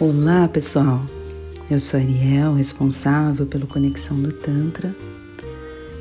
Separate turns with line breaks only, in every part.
Olá, pessoal. Eu sou Ariel, responsável pelo Conexão do Tantra,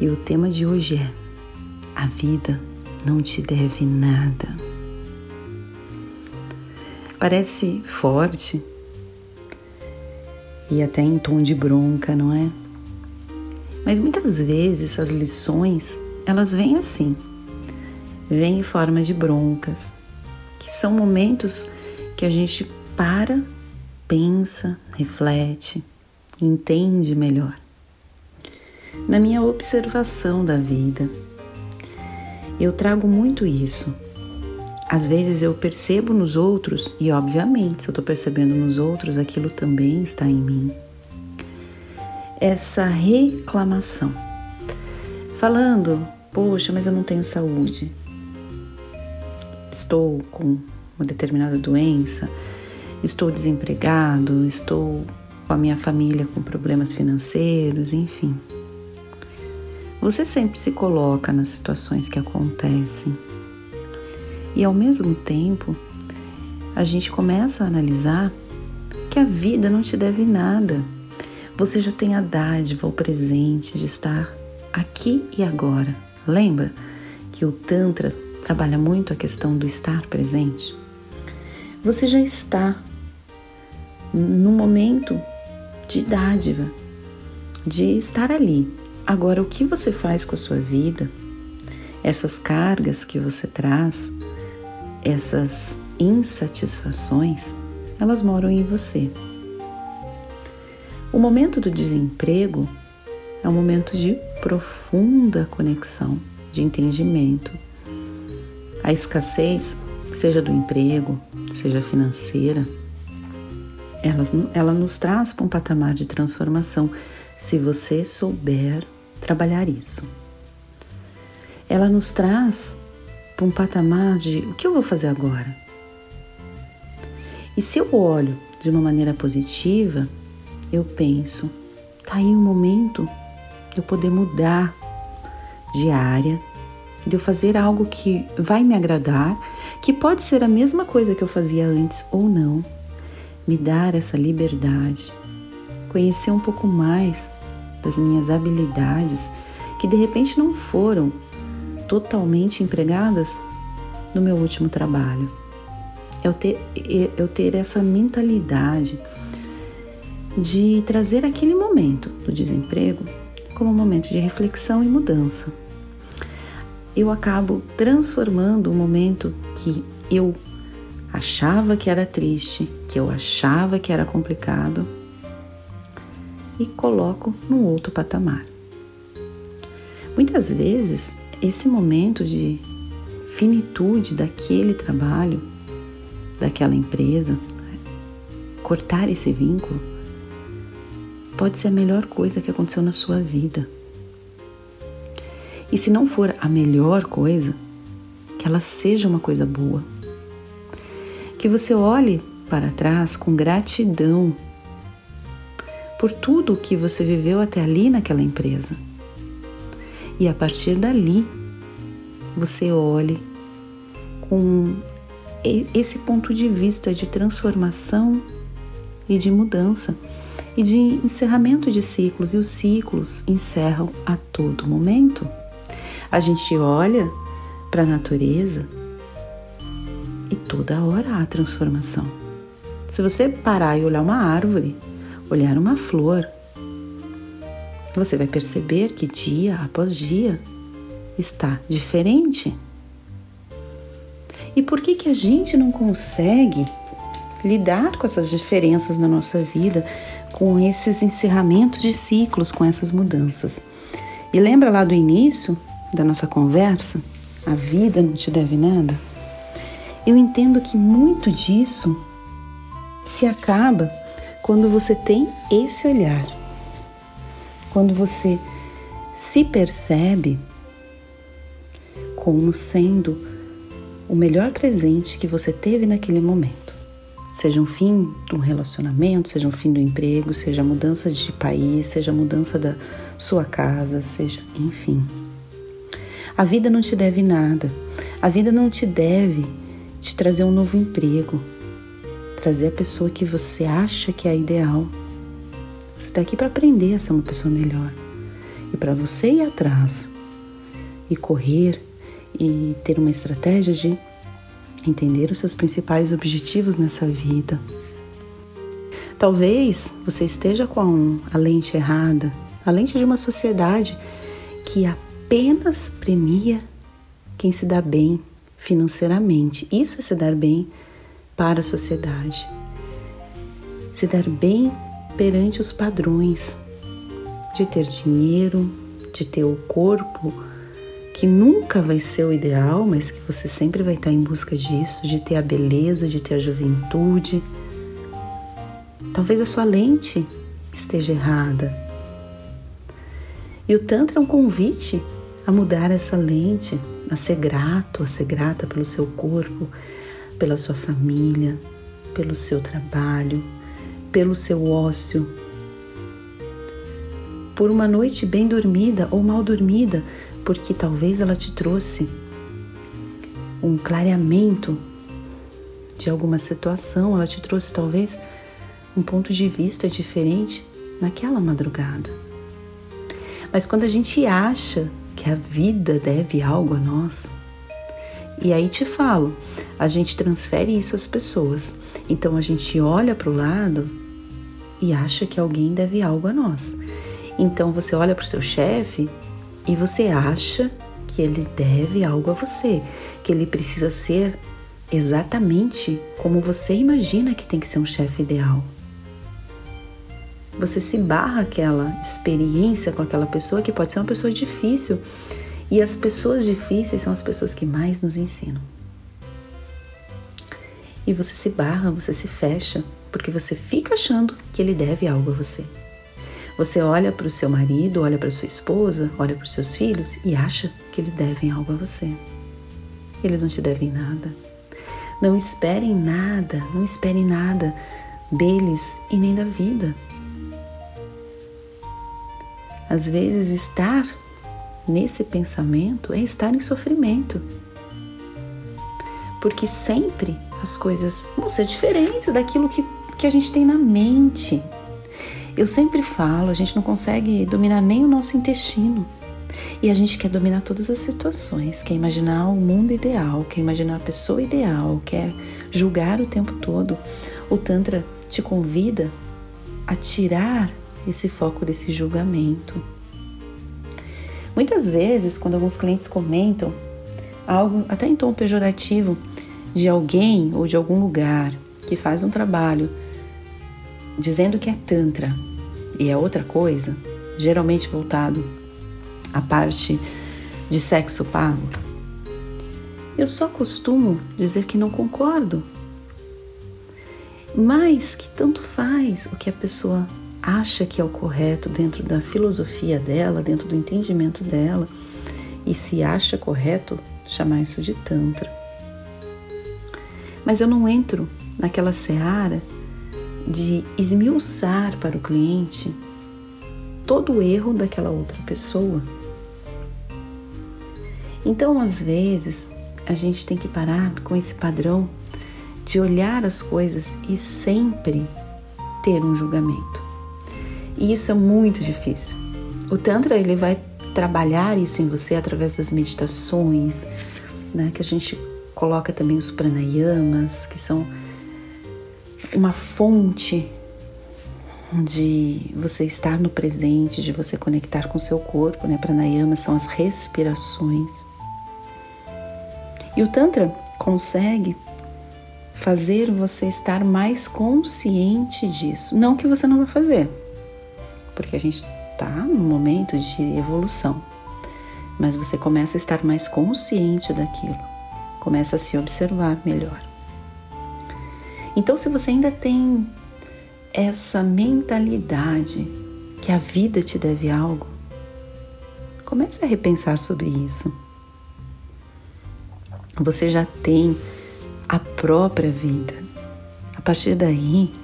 e o tema de hoje é: A vida não te deve nada. Parece forte e até em tom de bronca, não é? Mas muitas vezes essas lições, elas vêm assim. Vêm em forma de broncas, que são momentos que a gente para pensa, reflete, entende melhor. Na minha observação da vida, eu trago muito isso. Às vezes eu percebo nos outros, e obviamente, se eu estou percebendo nos outros, aquilo também está em mim. Essa reclamação. Falando, poxa, mas eu não tenho saúde. Estou com uma determinada doença, estou desempregado, estou com a minha família com problemas financeiros, enfim. Você sempre se coloca nas situações que acontecem. E ao mesmo tempo, a gente começa a analisar que a vida não te deve nada. Você já tem a dádiva, o presente de estar aqui e agora. Lembra que o Tantra trabalha muito a questão do estar presente? Você já está no momento de dádiva, de estar ali. Agora, o que você faz com a sua vida, essas cargas que você traz, essas insatisfações, elas moram em você. O momento do desemprego é um momento de profunda conexão, de entendimento. A escassez, seja do emprego, seja financeira, ela, ela nos traz para um patamar de transformação se você souber trabalhar isso. Ela nos traz para um patamar de o que eu vou fazer agora? E se eu olho de uma maneira positiva, eu penso, tá aí um momento de eu poder mudar de área, de eu fazer algo que vai me agradar, que pode ser a mesma coisa que eu fazia antes ou não me dar essa liberdade, conhecer um pouco mais das minhas habilidades que de repente não foram totalmente empregadas no meu último trabalho. Eu ter, eu ter essa mentalidade de trazer aquele momento do desemprego como um momento de reflexão e mudança. Eu acabo transformando o momento que eu achava que era triste, que eu achava que era complicado, e coloco num outro patamar. Muitas vezes, esse momento de finitude daquele trabalho, daquela empresa, cortar esse vínculo, pode ser a melhor coisa que aconteceu na sua vida. E se não for a melhor coisa, que ela seja uma coisa boa que você olhe para trás com gratidão por tudo o que você viveu até ali naquela empresa. E a partir dali, você olhe com esse ponto de vista de transformação e de mudança e de encerramento de ciclos, e os ciclos encerram a todo momento. A gente olha para a natureza e toda hora há transformação. Se você parar e olhar uma árvore, olhar uma flor, você vai perceber que dia após dia está diferente. E por que que a gente não consegue lidar com essas diferenças na nossa vida, com esses encerramentos de ciclos, com essas mudanças? E lembra lá do início da nossa conversa? A vida não te deve nada? Eu entendo que muito disso se acaba quando você tem esse olhar, quando você se percebe como sendo o melhor presente que você teve naquele momento. Seja um fim de um relacionamento, seja um fim do emprego, seja mudança de país, seja mudança da sua casa, seja, enfim. A vida não te deve nada. A vida não te deve te trazer um novo emprego. Trazer a pessoa que você acha que é ideal. Você está aqui para aprender a ser uma pessoa melhor. E para você ir atrás e correr e ter uma estratégia de entender os seus principais objetivos nessa vida. Talvez você esteja com a lente errada, a lente de uma sociedade que apenas premia quem se dá bem financeiramente. Isso é se dar bem para a sociedade. Se dar bem perante os padrões de ter dinheiro, de ter o corpo que nunca vai ser o ideal, mas que você sempre vai estar em busca disso, de ter a beleza, de ter a juventude. Talvez a sua lente esteja errada. E o Tantra é um convite a mudar essa lente, a ser grato, a ser grata pelo seu corpo, pela sua família, pelo seu trabalho, pelo seu ócio, por uma noite bem dormida ou mal dormida, porque talvez ela te trouxe um clareamento de alguma situação, ela te trouxe talvez um ponto de vista diferente naquela madrugada. Mas quando a gente acha que a vida deve algo a nós, e aí te falo, a gente transfere isso às pessoas. Então a gente olha para o lado e acha que alguém deve algo a nós. Então você olha para o seu chefe e você acha que ele deve algo a você, que ele precisa ser exatamente como você imagina que tem que ser um chefe ideal. Você se barra aquela experiência com aquela pessoa que pode ser uma pessoa difícil e as pessoas difíceis são as pessoas que mais nos ensinam. E você se barra, você se fecha, porque você fica achando que ele deve algo a você. Você olha para o seu marido, olha para sua esposa, olha para os seus filhos e acha que eles devem algo a você. Eles não te devem nada. Não esperem nada, não esperem nada deles e nem da vida. Às vezes, estar nesse pensamento é estar em sofrimento. Porque sempre as coisas vão ser diferentes daquilo que, que a gente tem na mente. Eu sempre falo, a gente não consegue dominar nem o nosso intestino. E a gente quer dominar todas as situações, quer imaginar o mundo ideal, quer imaginar a pessoa ideal, quer julgar o tempo todo. O Tantra te convida a tirar esse foco desse julgamento Muitas vezes, quando alguns clientes comentam algo até em tom pejorativo de alguém ou de algum lugar que faz um trabalho dizendo que é Tantra e é outra coisa, geralmente voltado à parte de sexo pago, eu só costumo dizer que não concordo. Mas que tanto faz o que a pessoa acha que é o correto dentro da filosofia dela, dentro do entendimento dela, e se acha correto chamar isso de Tantra. Mas eu não entro naquela seara de esmiuçar para o cliente todo o erro daquela outra pessoa. Então, às vezes, a gente tem que parar com esse padrão de olhar as coisas e sempre ter um julgamento. E isso é muito difícil. O Tantra ele vai trabalhar isso em você através das meditações, né, que a gente coloca também os pranayamas, que são uma fonte de você estar no presente, de você conectar com seu corpo, né? Pranayamas são as respirações. E o Tantra consegue fazer você estar mais consciente disso. Não que você não vai fazer, porque a gente está num momento de evolução. Mas você começa a estar mais consciente daquilo, começa a se observar melhor. Então, se você ainda tem essa mentalidade que a vida te deve algo, comece a repensar sobre isso. Você já tem a própria vida. A partir daí,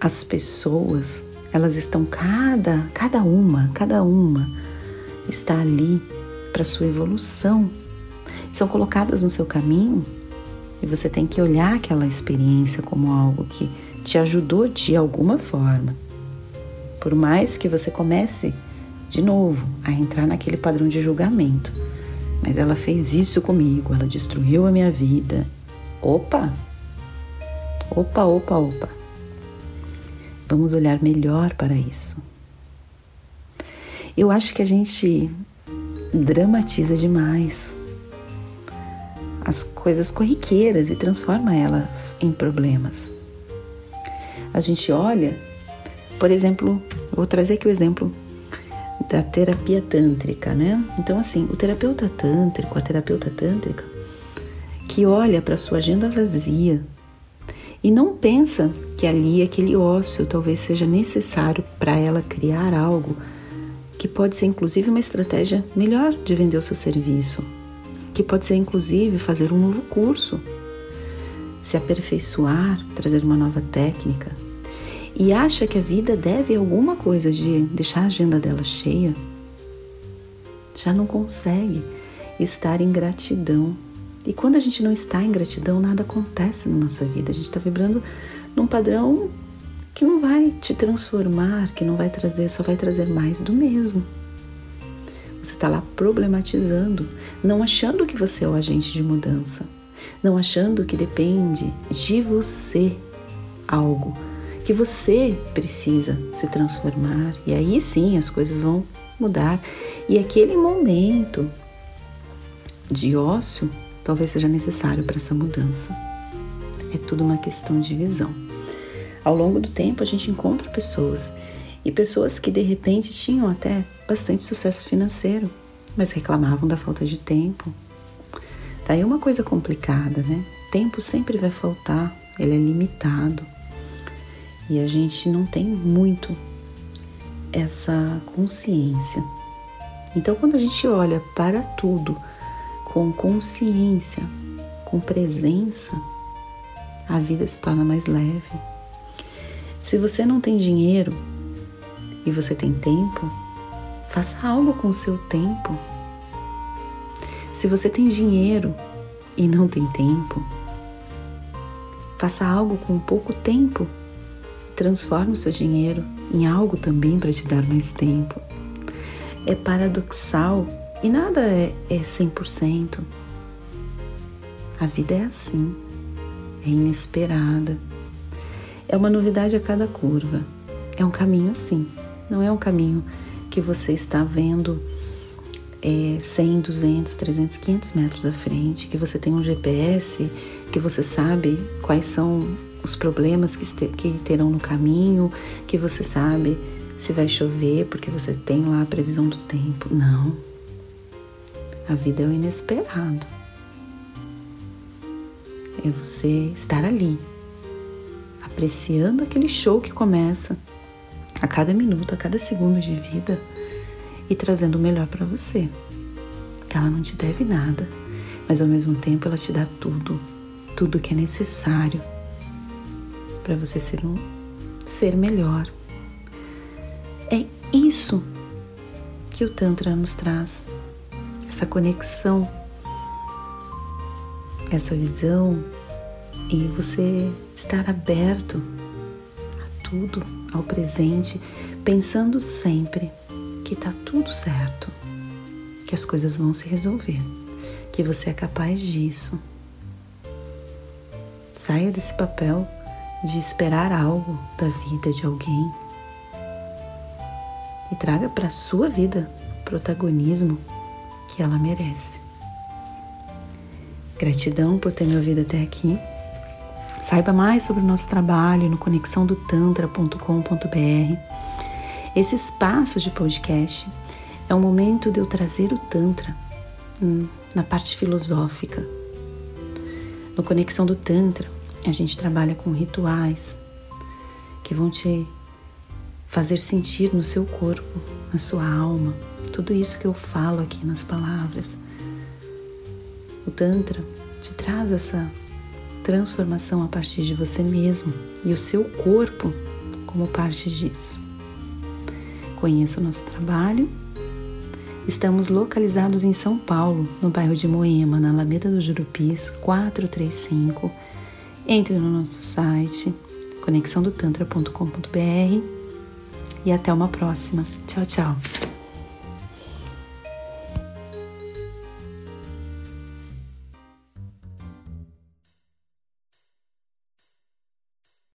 as pessoas elas estão cada, cada uma, cada uma está ali para sua evolução. São colocadas no seu caminho E você tem que olhar aquela experiência como algo que te ajudou de alguma forma. Por mais que você comece de novo a entrar naquele padrão de julgamento. Mas ela fez isso comigo, ela destruiu a minha vida. Opa! Opa, opa, opa. Vamos olhar melhor para isso. Eu acho que a gente dramatiza demais as coisas corriqueiras e transforma elas em problemas. A gente olha, por exemplo, vou trazer aqui o exemplo da terapia tântrica, né? Então, assim, o terapeuta tântrico, a terapeuta tântrica, que olha para sua agenda vazia e não pensa que ali aquele ócio talvez seja necessário para ela criar algo que pode ser inclusive uma estratégia melhor de vender o seu serviço, que pode ser inclusive fazer um novo curso, se aperfeiçoar, trazer uma nova técnica, e acha que a vida deve alguma coisa de deixar a agenda dela cheia, já não consegue estar em gratidão. E quando a gente não está em gratidão, nada acontece na nossa vida. A gente está vibrando num padrão que não vai te transformar, que não vai trazer, só vai trazer mais do mesmo. Você está lá problematizando, não achando que você é o agente de mudança, não achando que depende de você algo, que você precisa se transformar e aí sim as coisas vão mudar. E aquele momento de ócio talvez seja necessário para essa mudança. É tudo uma questão de visão. Ao longo do tempo, a gente encontra pessoas e pessoas que de repente tinham até bastante sucesso financeiro, mas reclamavam da falta de tempo. Daí tá uma coisa complicada, né? Tempo sempre vai faltar, ele é limitado. E a gente não tem muito essa consciência. Então, quando a gente olha para tudo com consciência, com presença, a vida se torna mais leve. Se você não tem dinheiro e você tem tempo, faça algo com o seu tempo. Se você tem dinheiro e não tem tempo, faça algo com pouco tempo. Transforme o seu dinheiro em algo também para te dar mais tempo. É paradoxal e nada é, é 100%. A vida é assim, é inesperada. É uma novidade a cada curva. É um caminho assim. Não é um caminho que você está vendo é, 100, 200, 300, 500 metros à frente, que você tem um GPS, que você sabe quais são os problemas que, que terão no caminho, que você sabe se vai chover, porque você tem lá a previsão do tempo. Não. A vida é o inesperado. É você estar ali, apreciando aquele show que começa a cada minuto, a cada segundo de vida e trazendo o melhor para você. Ela não te deve nada, mas ao mesmo tempo ela te dá tudo, tudo que é necessário para você ser um ser melhor. É isso que o Tantra nos traz, essa conexão, essa visão e você estar aberto a tudo, ao presente, pensando sempre que está tudo certo, que as coisas vão se resolver, que você é capaz disso. Saia desse papel de esperar algo da vida de alguém e traga para sua vida o protagonismo que ela merece. Gratidão por ter me ouvido até aqui. Saiba mais sobre o nosso trabalho no conexãodotantra.com.br. Esse espaço de podcast é o momento de eu trazer o Tantra hum, na parte filosófica. No Conexão do Tantra, a gente trabalha com rituais que vão te fazer sentir no seu corpo, na sua alma, tudo isso que eu falo aqui nas palavras. O Tantra te traz essa transformação a partir de você mesmo e o seu corpo como parte disso. Conheça o nosso trabalho Estamos localizados em São Paulo, no bairro de Moema, na Alameda do Jurupis 435. Entre no nosso site conexãodotantra.com.br e até uma próxima. Tchau, tchau.